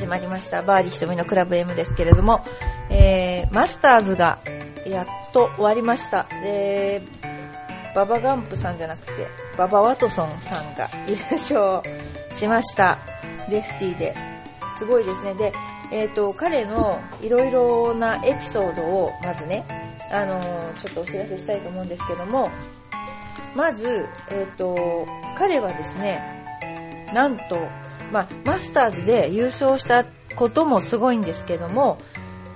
始まりました。バーディー瞳のクラブ M ですけれども、えー、マスターズがやっと終わりました。で、ババガンプさんじゃなくて、ババワトソンさんが優勝しました。レフティーで。すごいですね。で、えっ、と、彼のいろいろなエピソードを、まずね、あのーちょっとお知らせしたいと思うんですけども、まず、えっ、と、彼はですね、なんと、まあ、マスターズで優勝したこともすごいんですけども、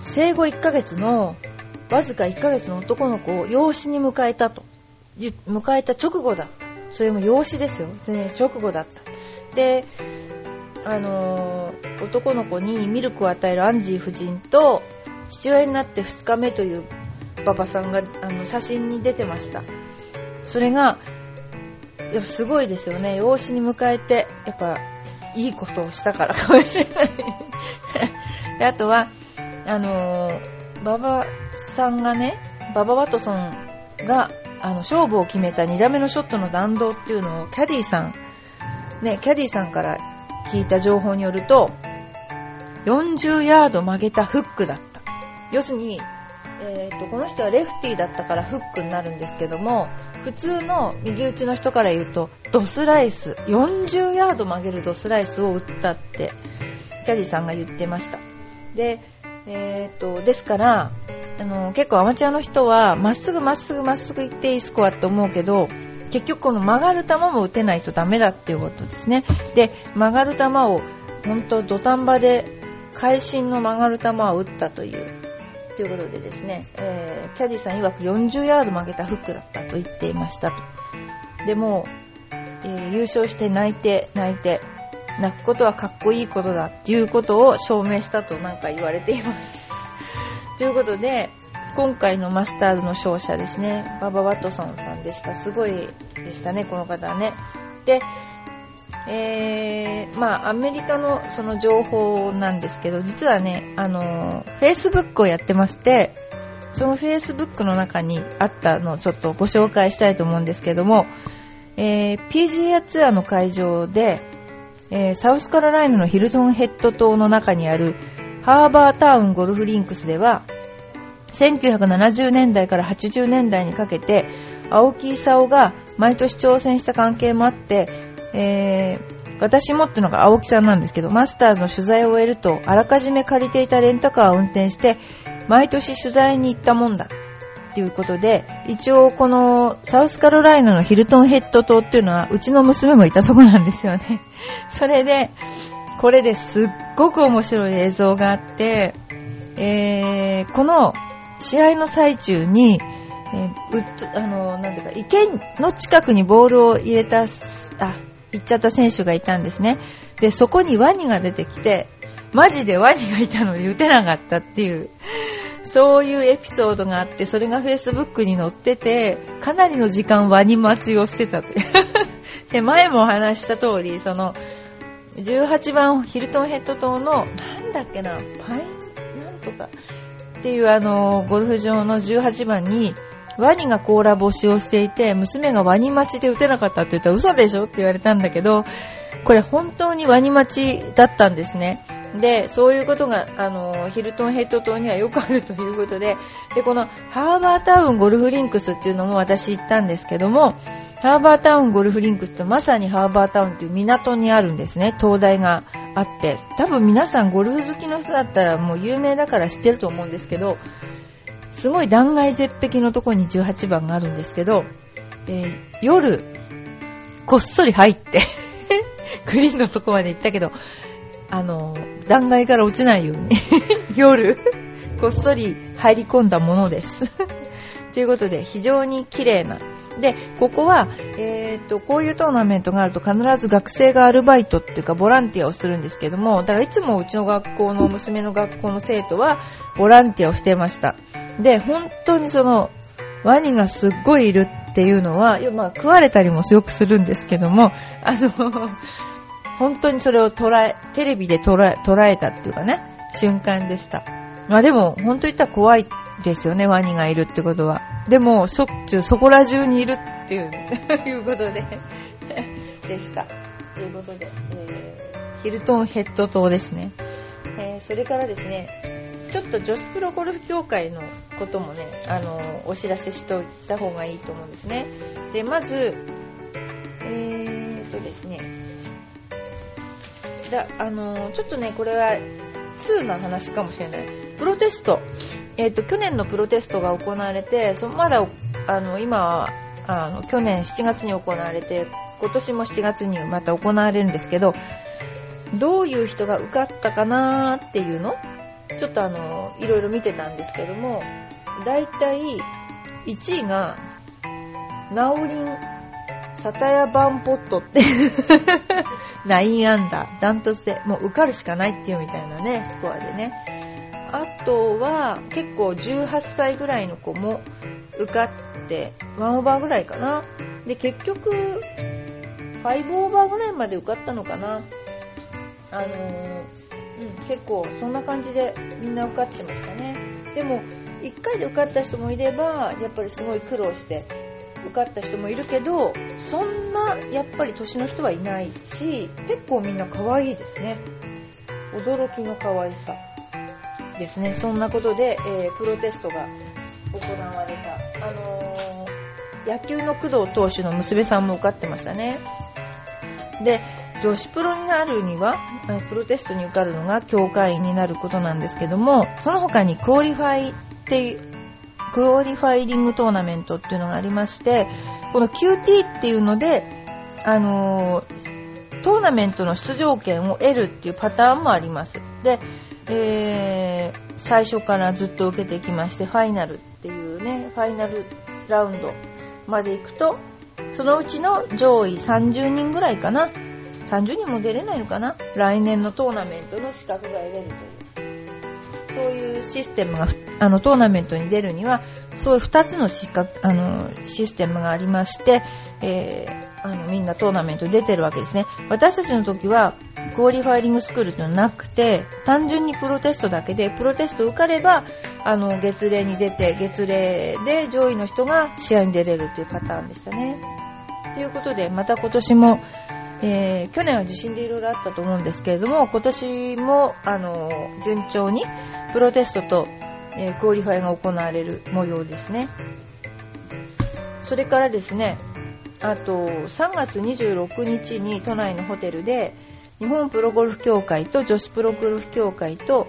生後1ヶ月の、わずか1ヶ月の男の子を養子に迎えたと。迎えた直後だった。それも養子ですよ。でね、直後だった。で、あのー男の子にミルクを与えるアンジー夫人と、父親になって2日目という馬場さんがあの写真に出てました。それが、いやすごいですよね。養子に迎えて、やっぱ、いいことをしたからかもしれない。であとは、あのー、馬場さんがね、馬場ワトソンが、あの、勝負を決めた2打目のショットの弾道っていうのを、キャディさん、ね、キャディさんから聞いた情報によると、40ヤード曲げたフックだった。要するに、えーと、この人はレフティーだったからフックになるんですけども、普通の右打ちの人から言うと、ドスライス、40ヤード曲げるドスライスを打ったって、キャディさんが言ってました。で、えーと、ですから、あの、結構アマチュアの人は、まっすぐまっすぐまっすぐ行っていいスコアって思うけど、結局この曲がる球も打てないとダメだっていうことですね。で、曲がる球を、本当土壇場で、会心の曲がる球を打ったという、ということでですね、えーキャディさん曰く40ヤード曲げたフックだったと言っていましたと。でも、えー優勝して泣いて泣いて、泣くことはかっこいいことだっていうことを証明したとなんか言われています。ということで、今回のマスターズの勝者ですね、ババ・ワトソンさんでした。すごいでしたね、この方はね。で、えー、まあ、アメリカのその情報なんですけど、実はね、あの、Facebook をやってまして、その Facebook の中にあったのをちょっとご紹介したいと思うんですけども、えー、PGA ツアーの会場で、えーサウスカロライナのヒルトンヘッド島の中にあるハーバータウンゴルフリンクスでは、1970年代から80年代にかけて、青木功が毎年挑戦した関係もあって、えー私もっていうのが青木さんなんですけど、マスターズの取材を終えると、あらかじめ借りていたレンタカーを運転して、毎年取材に行ったもんだ。っていうことで、一応このサウスカロライナのヒルトンヘッド島っていうのは、うちの娘もいたとこなんですよね。それで、これですっごく面白い映像があって、えー、この試合の最中に、えーうっと、あの、なんていうか、池の近くにボールを入れた、あ、行っちゃった選手がいたんですね。で、そこにワニが出てきて、マジでワニがいたのに打てなかったっていう、そういうエピソードがあって、それが Facebook に載ってて、かなりの時間ワニ待ちをしてたという。で、前もお話しした通り、その、18番ヒルトンヘッド島の、なんだっけな、パイン、なんとか、っていうあの、ゴルフ場の18番に、ワニが甲羅干しをしていて、娘がワニ待ちで打てなかったって言ったら嘘でしょって言われたんだけど、これ本当にワニ待ちだったんですね。で、そういうことが、あの、ヒルトンヘッド島にはよくあるということで、で、このハーバータウンゴルフリンクスっていうのも私行ったんですけども、ハーバータウンゴルフリンクスってまさにハーバータウンっていう港にあるんですね。灯台があって。多分皆さんゴルフ好きの人だったらもう有名だから知ってると思うんですけど、すごい断崖絶壁のとこに18番があるんですけど、えー夜、こっそり入って、グリーンのとこまで行ったけど、あの、断崖から落ちないように、夜、こっそり入り込んだものです。ということで、非常に綺麗な。で、ここは、えーっと、こういうトーナメントがあると必ず学生がアルバイトっていうかボランティアをするんですけども、だからいつもうちの学校の娘の学校の生徒はボランティアをしてました。で、本当にその、ワニがすっごいいるっていうのは、まあ食われたりもよくするんですけども、あの、本当にそれを捉え、テレビで捉え、捉えたっていうかね、瞬間でした。まあでも、本当言ったら怖いですよね、ワニがいるってことは。でも、しょっちゅうそこら中にいるっていう、いうことで、でした。ということで、えーヒルトンヘッド島ですね。えー、それからですね、ちょっと女子プロゴルフ協会のこともね、あの、お知らせしておいた方がいいと思うんですね。で、まず、えーとですね、だあの、ちょっとね、これは2の話かもしれない。プロテスト。えっ、と、去年のプロテストが行われて、そまだ、あの、今は、あの、去年7月に行われて、今年も7月にまた行われるんですけど、どういう人が受かったかなーっていうのちょっとあの、いろいろ見てたんですけども、だいたい1位が、ナオリン・サタヤ・バンポットって9 アンダー、ダントツで、もう受かるしかないっていうみたいなね、スコアでね。あとは、結構18歳ぐらいの子も受かって、1オーバーぐらいかな。で、結局、5オーバーぐらいまで受かったのかな。あのー、うん、結構そんな感じでみんな受かってましたね。でも、1回で受かった人もいれば、やっぱりすごい苦労して受かった人もいるけど、そんなやっぱり年の人はいないし、結構みんな可愛いですね。驚きの可愛さですね。そんなことで、えー、プロテストが行われた。あのー、野球の工藤投手の娘さんも受かってましたね。で、女子プロになるには、プロテストに受かるのが協会員になることなんですけども、その他にクオリファイっていう、クオリファイリングトーナメントっていうのがありまして、この QT っていうので、あの、トーナメントの出場権を得るっていうパターンもあります。で、えー、最初からずっと受けてきまして、ファイナルっていうね、ファイナルラウンドまで行くと、そのうちの上位30人ぐらいかな、30人も出れないのかな？来年のトーナメントの資格が得れるという。そういうシステムが、あの、トーナメントに出るには、そういう2つの資格、あの、システムがありまして、えー、あの、みんなトーナメントに出てるわけですね。私たちの時は、クオリファイリングスクールっていうのはなくて、単純にプロテストだけで、プロテスト受かれば、あの、月齢に出て、月齢で上位の人が試合に出れるっていうパターンでしたね。ということで、また今年も、えー、去年は地震でいろいろあったと思うんですけれども、今年も、あの、順調に、プロテストと、えー、クオリファイが行われる模様ですね。それからですね、あと、3月26日に都内のホテルで、日本プロゴルフ協会と女子プロゴルフ協会と、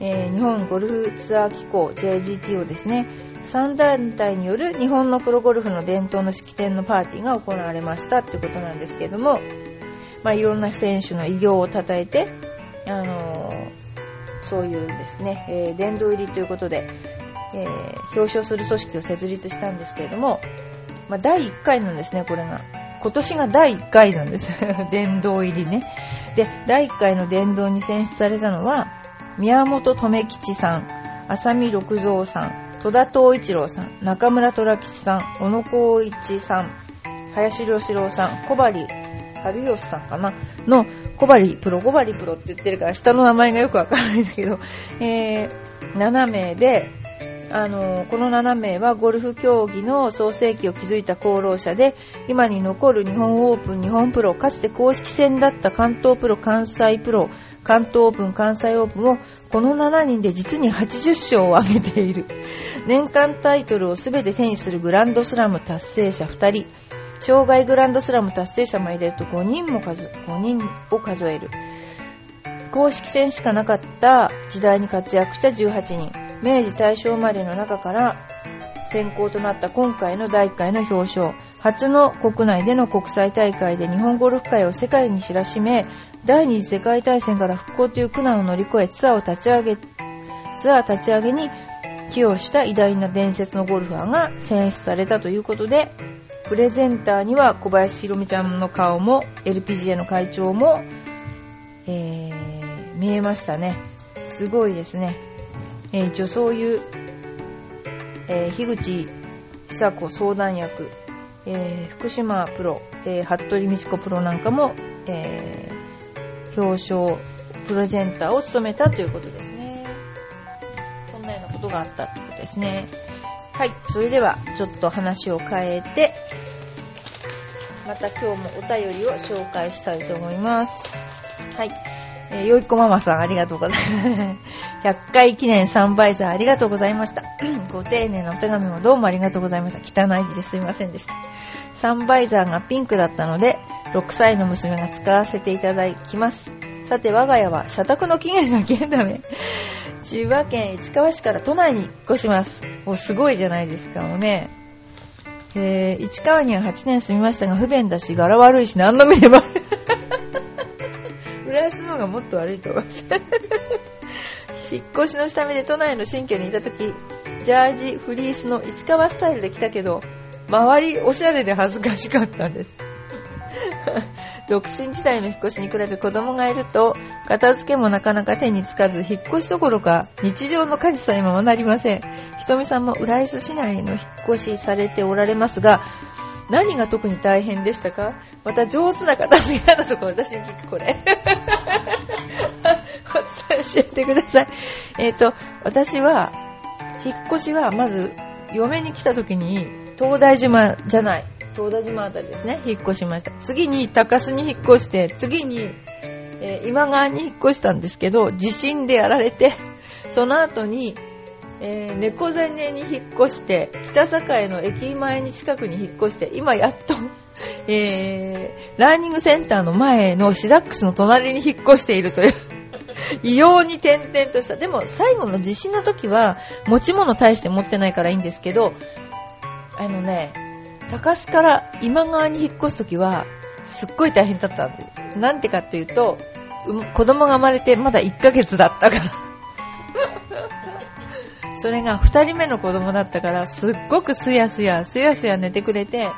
えー、日本ゴルフツアー機構 JGT をですね、3団体による日本のプロゴルフの伝統の式典のパーティーが行われましたってことなんですけども、まあ、いろんな選手の偉業を称えて、あの、そういうですね、えー、殿堂入りということで、えー、表彰する組織を設立したんですけれども、まあ、第1回なんですね、これが。今年が第1回なんです。殿堂入りね。で、第1回の殿堂に選出されたのは、宮本留吉さん、浅見六蔵さん、戸田東一郎さん、中村虎吉さん、小野光一さん、林良志郎さん、小針春吉さんかな？の、小針プロ、小針プロって言ってるから、下の名前がよくわからないんだけど、えー、7名で、あの、この7名はゴルフ競技の創世記を築いた功労者で、今に残る日本オープン、日本プロ、かつて公式戦だった関東プロ、関西プロ、関東オープン、関西オープンを、この7人で実に80勝を挙げている。年間タイトルを全て手にするグランドスラム達成者2人。障害グランドスラム達成者も入れると5人も数、5人を数える。公式戦しかなかった時代に活躍した18人。明治大正生まれの中から選考となった今回の第1回の表彰。初の国内での国際大会で日本ゴルフ界を世界に知らしめ、第二次世界大戦から復興という苦難を乗り越えツアーを立ち上げ、ツアー立ち上げに寄与した偉大な伝説のゴルファーが選出されたということで、プレゼンターには小林ひろみちゃんの顔も LPGA の会長も、えー、見えましたね。すごいですね。えー、一応そういう、えー、樋口久子相談役、えー、福島プロ、えー、服部美智子プロなんかも、えー、表彰プレゼンターを務めたということです。ことがあったということですね。はい、それではちょっと話を変えて、また今日もお便りを紹介したいと思います。はい。えー、よいこママさんありがとうございます。100回記念サンバイザーありがとうございました。ご丁寧なお手紙もどうもありがとうございました。汚い字ですいませんでした。サンバイザーがピンクだったので、6歳の娘が使わせていただきます。さて、我が家は社宅の期限が切れるため、千葉県市川市から都内に引っ越します。お、すごいじゃないですか、もうね。えー、市川には8年住みましたが、不便だし、柄悪いし、何度見れば。浦安の方がもっと悪いと思います。引っ越しの下見で都内の新居にいた時、ジャージ、フリースの市川スタイルで来たけど、周りおしゃれで恥ずかしかったんです。独身時代の引っ越しに比べ子供がいると片付けもなかなか手につかず引っ越しどころか日常の家事さえままなりません。ひとみさんも浦安市内の引っ越しされておられますが何が特に大変でしたか？また上手な片付け方とか私に聞くこれ。教えてください。えっ、ー、と私は引っ越しはまず嫁に来た時に東大島じゃない。東田島あたりですね、引っ越しました。次に高須に引っ越して、次に、えー、今川に引っ越したんですけど、地震でやられて、その後に、えー、猫背に引っ越して、北境の駅前に近くに引っ越して、今やっと えー、ラーニングセンターの前のシダックスの隣に引っ越しているという 異様に点々とした。でも最後の地震の時は持ち物大して持ってないからいいんですけど、あのね、高須から今川に引っ越すときは、すっごい大変だったんで。なんてかっていうと、子供が生まれてまだ1ヶ月だったから それが2人目の子供だったから、すっごくすやすや、すやすや寝てくれて、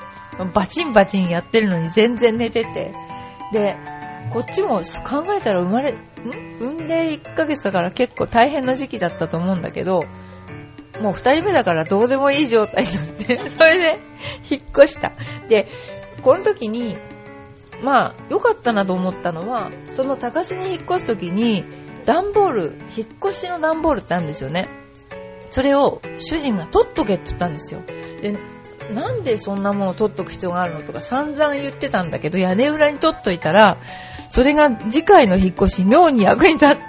バチンバチンやってるのに全然寝てて。で、こっちも考えたら生まれ、ん？産んで1ヶ月だから結構大変な時期だったと思うんだけど、もう二人目だからどうでもいい状態になって、それで引っ越した。で、この時に、まあ、良かったなと思ったのは、その高須に引っ越す時に、段ボール、引っ越しの段ボールってあるんですよね。それを主人が取っとけって言ったんですよ。で、なんでそんなものを取っとく必要があるのとか散々言ってたんだけど、屋根裏に取っといたら、それが次回の引っ越し妙に役に立って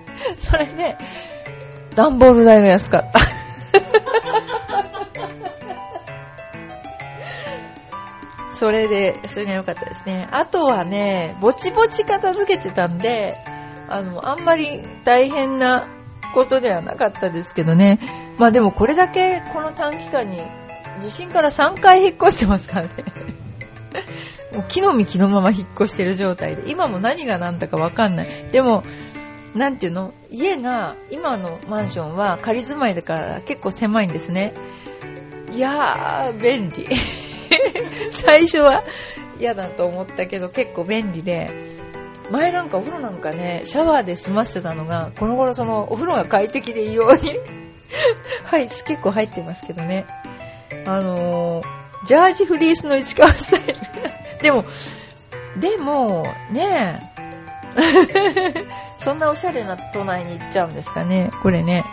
それで、段ボール代が安かった それで、それが良かったですね。あとはね、ぼちぼち片付けてたんで、あの、あんまり大変なことではなかったですけどね。まあでもこれだけこの短期間に地震から3回引っ越してますからね。もう木の実木のまま引っ越してる状態で、今も何が何だかわかんない。でも、なんていうの？家が、今のマンションは仮住まいだから結構狭いんですね。いやー、便利。最初は嫌だと思ったけど結構便利で、前なんかお風呂なんかね、シャワーで済ませてたのが、この頃そのお風呂が快適でいいように はい、結構入ってますけどね。あのー、ジャージフリースの市川スタイルでも、でも、ねえ そんなおしゃれな都内に行っちゃうんですかね、これね。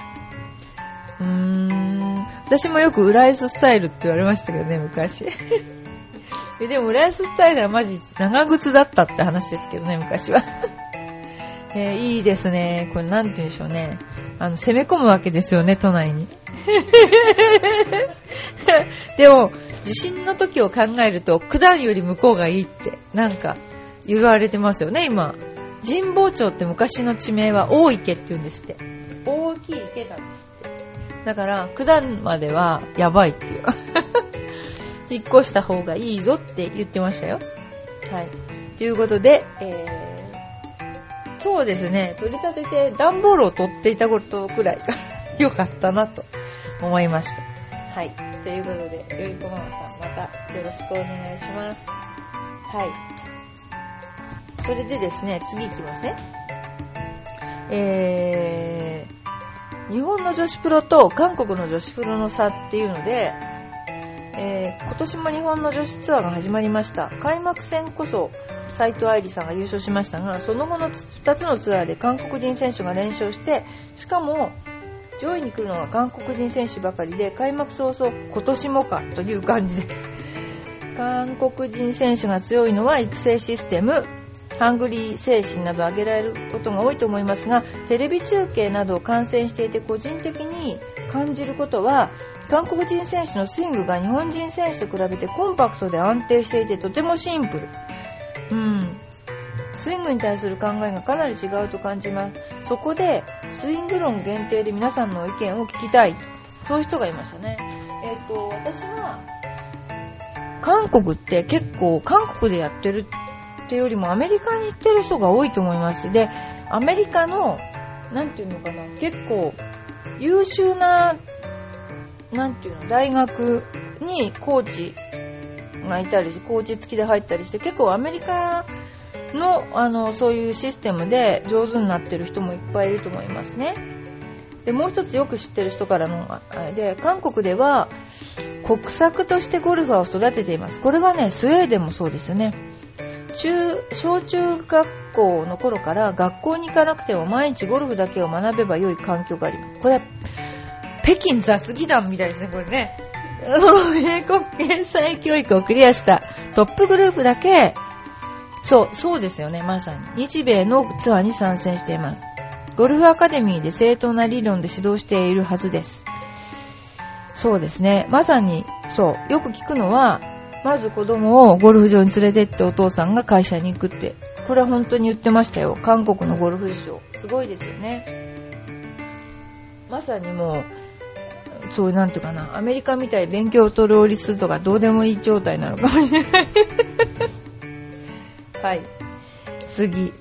うーん、私もよく浦安スタイルって言われましたけどね、昔。でも浦安スタイルはマジ長靴だったって話ですけどね、昔は。えー、いいですね。これなんて言うんでしょうね。あの、攻め込むわけですよね、都内に。でも、地震の時を考えると、九段より向こうがいいって、なんか、言われてますよね、今。神保町って昔の地名は大池って言うんですって。大きい池なんですって。だから、九段まではやばいっていう。引っ越した方がいいぞって言ってましたよ。はい。ということで、えー、そうですね、取り立てて段ボールを取っていたことくらいが 良かったなと思いました。はい。ということで、よいこママさん、またよろしくお願いします。はい。それでですね、次行きますね。えー、日本の女子プロと韓国の女子プロの差っていうので、えー、今年も日本の女子ツアーが始まりました。開幕戦こそ斉藤愛理さんが優勝しましたが、その後の2つのツアーで韓国人選手が連勝して、しかも上位に来るのが韓国人選手ばかりで、開幕早々今年もかという感じです。韓国人選手が強いのは育成システム、ハングリー精神など挙げられることが多いと思いますがテレビ中継などを観戦していて個人的に感じることは韓国人選手のスイングが日本人選手と比べてコンパクトで安定していてとてもシンプル。うん。スイングに対する考えがかなり違うと感じます。そこで、スイング論限定で皆さんの意見を聞きたい。そういう人がいましたね。えっ、ー、と、私は、韓国って結構、韓国でやってるってよりもアメリカに行ってる人が多いと思います。で、アメリカの、なんていうのかな、結構、優秀ななんていうの、大学にコーチがいたりコーチ付きで入ったりして、結構アメリカの、あの、そういうシステムで上手になってる人もいっぱいいると思いますね。で、もう一つよく知ってる人からの、で、韓国では国策としてゴルファーを育てています。これはね、スウェーデンもそうですよね。中、小中学校の頃から学校に行かなくても毎日ゴルフだけを学べば良い環境があります。これは北京雑技団みたいですね、これね。英国英才教育をクリアしたトップグループだけ、そう、そうですよね、まさに。日米のツアーに参戦しています。ゴルフアカデミーで正当な理論で指導しているはずです。そうですね。まさに、そう。よく聞くのは、まず子供をゴルフ場に連れてってお父さんが会社に行くって。これは本当に言ってましたよ。韓国のゴルフ場。すごいですよね。まさにもう、そういうなんていうかな、アメリカみたい勉強と両立するとかどうでもいい状態なのかもしれない。はい。次。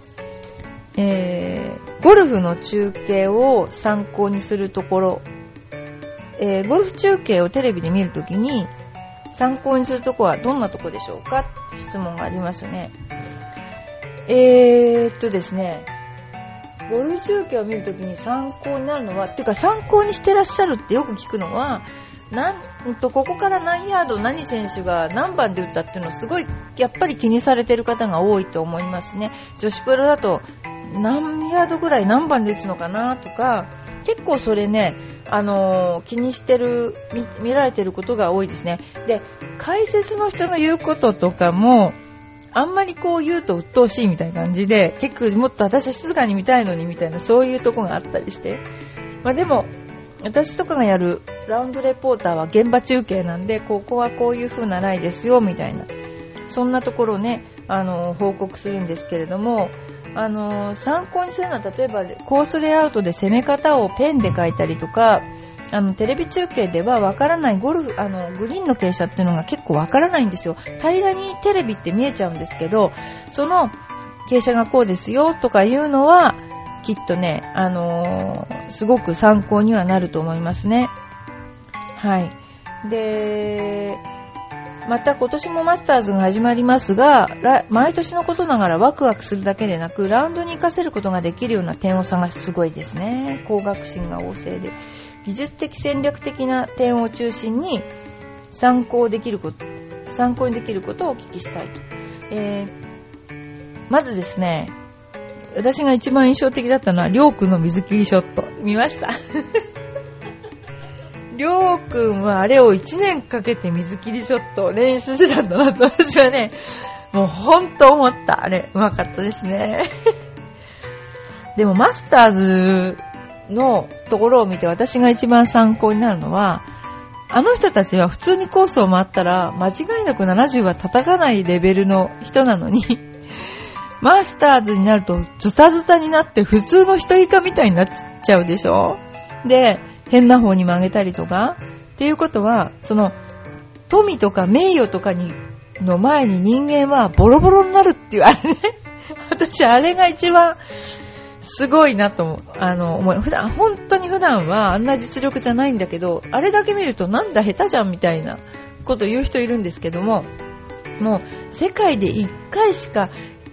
えー、ゴルフの中継を参考にするところ、えー、ゴルフ中継をテレビで見るときに参考にするとこはどんなとこでしょうか？質問がありますね。えー、っとですね、ゴルフ中継を見るときに参考になるのは、っていうか参考にしてらっしゃるってよく聞くのは、なんとここから何ヤード何選手が何番で打ったっていうのをすごいやっぱり気にされてる方が多いと思いますね。女子プロだと何ヤードぐらい何番で打つのかなとか、結構それね、あのー、気にしてる見、られてることが多いですね。で、解説の人の言うこととかも、あんまりこう言うと鬱陶しいみたいな感じで、結構もっと私は静かに見たいのにみたいな、そういうとこがあったりして。まあでも、私とかがやるラウンドレポーターは現場中継なんで、ここはこういう風なライですよ、みたいな。そんなところね、あの、報告するんですけれども、あの、参考にするのは、例えばコースレイアウトで攻め方をペンで書いたりとか、あの、テレビ中継ではわからないゴルフ、あの、グリーンの傾斜っていうのが結構わからないんですよ。平らにテレビって見えちゃうんですけど、その傾斜がこうですよとかいうのは、きっとね、あのー、すごく参考にはなると思いますね。はい。で、また今年もマスターズが始まりますが、毎年のことながらワクワクするだけでなく、ラウンドに活かせることができるような点を探すすごいですね。高学心が旺盛で。技術的戦略的な点を中心に参考できること、参考にできることをお聞きしたいと。えー、まずですね、私が一番印象的だったのは、りょうくんの水切りショット。見ました？りょうくんはあれを1年かけて水切りショットを練習してたんだなと私はね、もうほんと思った。あれ、うまかったですね。でもマスターズのところを見て私が一番参考になるのは、あの人たちは普通にコースを回ったら間違いなく70は叩かないレベルの人なのに、マスターズになるとズタズタになって普通の人以下みたいになっちゃうでしょ？で、変な方に曲げたりとか。っていうことは、その、富とか名誉とかに、の前に人間はボロボロになるっていう、あれね。私、あれが一番すごいなと思う。あの、思い、普段、本当に普段はあんな実力じゃないんだけど、あれだけ見るとなんだ下手じゃんみたいなこと言う人いるんですけども、もう世界で1回しか、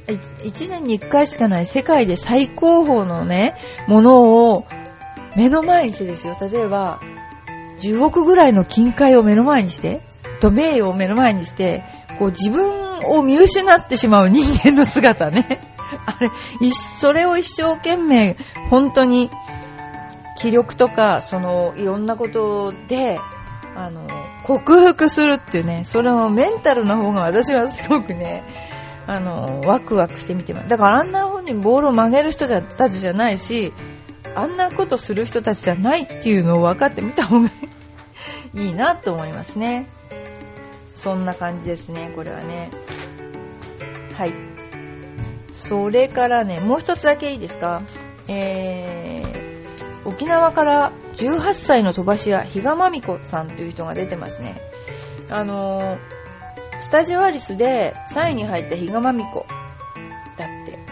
1年に1回しかない世界で最高峰のね、ものを目の前にしてですよ。例えば、10億ぐらいの金塊を目の前にして、と名誉を目の前にして、こう自分を見失ってしまう人間の姿ね。あれ、それを一生懸命、本当に、気力とか、その、いろんなことで、あの、克服するっていうね、それのメンタルの方が私はすごくね、あの、ワクワクして見てます。だからあんな風にボールを曲げる人たちじゃないし、あんなことする人たちじゃないっていうのを分かってみた方がいいなと思いますね。そんな感じですね、これはね。はい。それからね、もう一つだけいいですかえー、沖縄から18歳の飛ばし屋、比嘉真美子さんという人が出てますね。あのー、スタジオアリスで3位に入った比嘉真美子、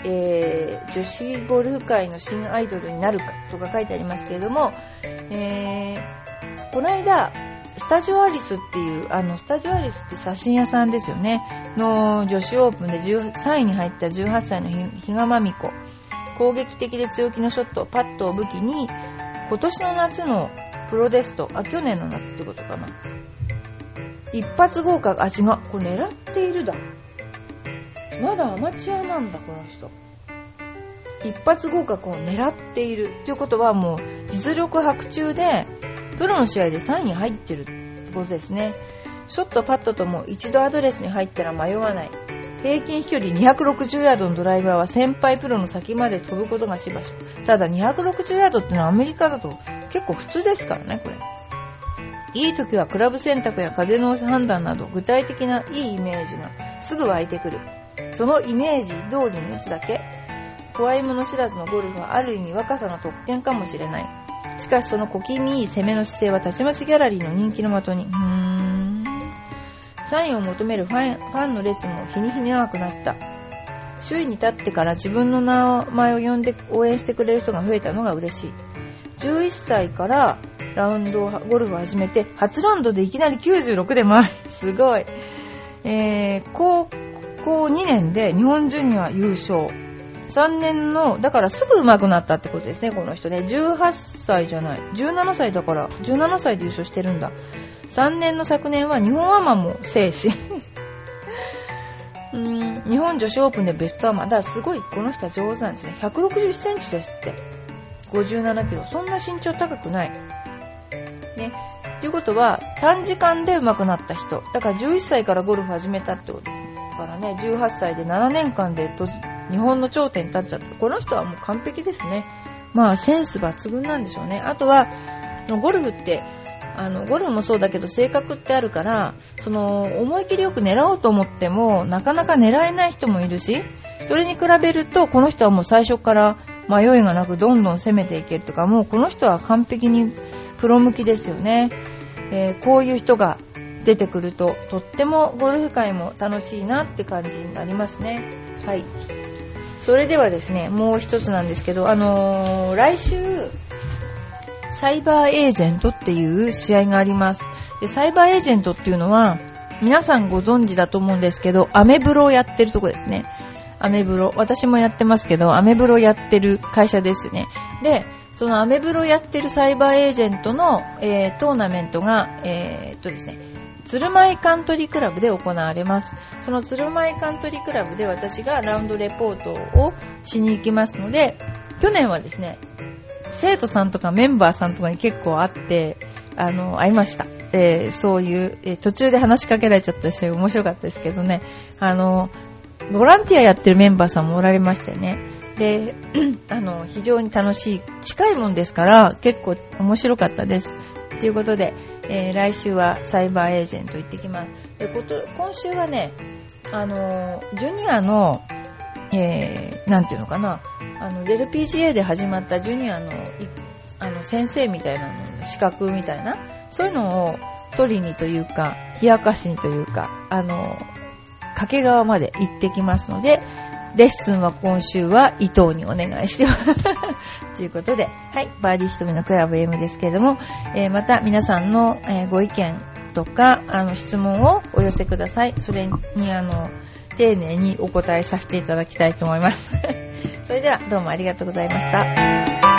えー、女子ゴルフ界の新アイドルになるかとか書いてありますけれども、えー、この間、スタジオアリスっていう、あの、スタジオアリスって写真屋さんですよね。の女子オープンで13位に入った18歳の比嘉真美子。攻撃的で強気のショット、パットを武器に、今年の夏のプロテスト、あ、去年の夏ってことかな。一発合格、あ、違う。これ狙っているだ。まだアマチュアなんだ、この人。一発合格を狙っている。ということはもう、実力白昼で、プロの試合で3位に入ってるってことですね。ショット、パットとも一度アドレスに入ったら迷わない。平均飛距離260ヤードのドライバーは先輩プロの先まで飛ぶことがしばしば。ただ260ヤードってのはアメリカだと結構普通ですからね、これ。いい時はクラブ選択や風の判断など具体的ないいイメージがすぐ湧いてくる。そのイメージ通りに打つだけ。怖いもの知らずのゴルフはある意味若さの特権かもしれない。しかしその小気味いい攻めの姿勢はたちまちギャラリーの人気の的に。うーん。サインを求めるファンファンの列も日に日に長くなった。周囲に立ってから自分の名前を呼んで応援してくれる人が増えたのが嬉しい。11歳からラウンドゴルフを始めて、初ラウンドでいきなり96で回り、すごい。えー、高校2年で日本ジュニア優勝。3年の、だからすぐ上手くなったってことですね、この人ね。18歳じゃない。17歳だから、17歳で優勝してるんだ。3年の昨年は日本アマも制し。うん、日本女子オープンでベストアマ。だからすごい、この人は上手なんですね。160センチですって。57キロ。そんな身長高くない。ね。ということは、短時間で上手くなった人。だから11歳からゴルフ始めたってことですね。からね、18歳で7年間で日本の頂点に立っちゃった。この人はもう完璧ですね。まあ、センス抜群なんでしょうね。あとは、ゴルフって、あの、ゴルフもそうだけど性格ってあるから、その、思い切りよく狙おうと思っても、なかなか狙えない人もいるし、それに比べると、この人はもう最初から迷いがなくどんどん攻めていけるとか、もうこの人は完璧にプロ向きですよね。えー、こういう人が出てくると、とってもゴルフ界も楽しいなって感じになりますね。はい。それではですね、もう一つなんですけど、あのー、来週、サイバーエージェントっていう試合があります。で、サイバーエージェントっていうのは、皆さんご存知だと思うんですけど、アメブロをやってるとこですね。アメブロ。私もやってますけど、アメブロやってる会社ですよね。で、そのアメブロやってるサイバーエージェントの、えー、トーナメントが、えー、っとですね、鶴舞カントリークラブで行われます。その鶴舞カントリークラブで私がラウンドレポートをしに行きますので、去年はですね、生徒さんとかメンバーさんとかに結構会って、あの、会いました。えー、そういう、えー、途中で話しかけられちゃったし、面白かったですけどね、あの、ボランティアやってるメンバーさんもおられましたよね。で、あの、非常に楽しい、近いもんですから、結構面白かったです。ということで、えー、来週はサイバーエージェント行ってきます。で、こと、今週はね、あの、ジュニアの、えー、なんていうのかな、あの、LPGA で始まったジュニアの、あの、先生みたいなの、資格みたいな、そういうのを取りにというか、冷やかしにというか、あの、掛川まで行ってきますので、レッスンは今週は伊藤にお願いしてます。ということで、はい、バーディー瞳のクラブ M ですけれども、えー、また皆さんの、えー、ご意見とか、あの、質問をお寄せください。それに、あの、丁寧にお答えさせていただきたいと思います。それでは、どうもありがとうございました。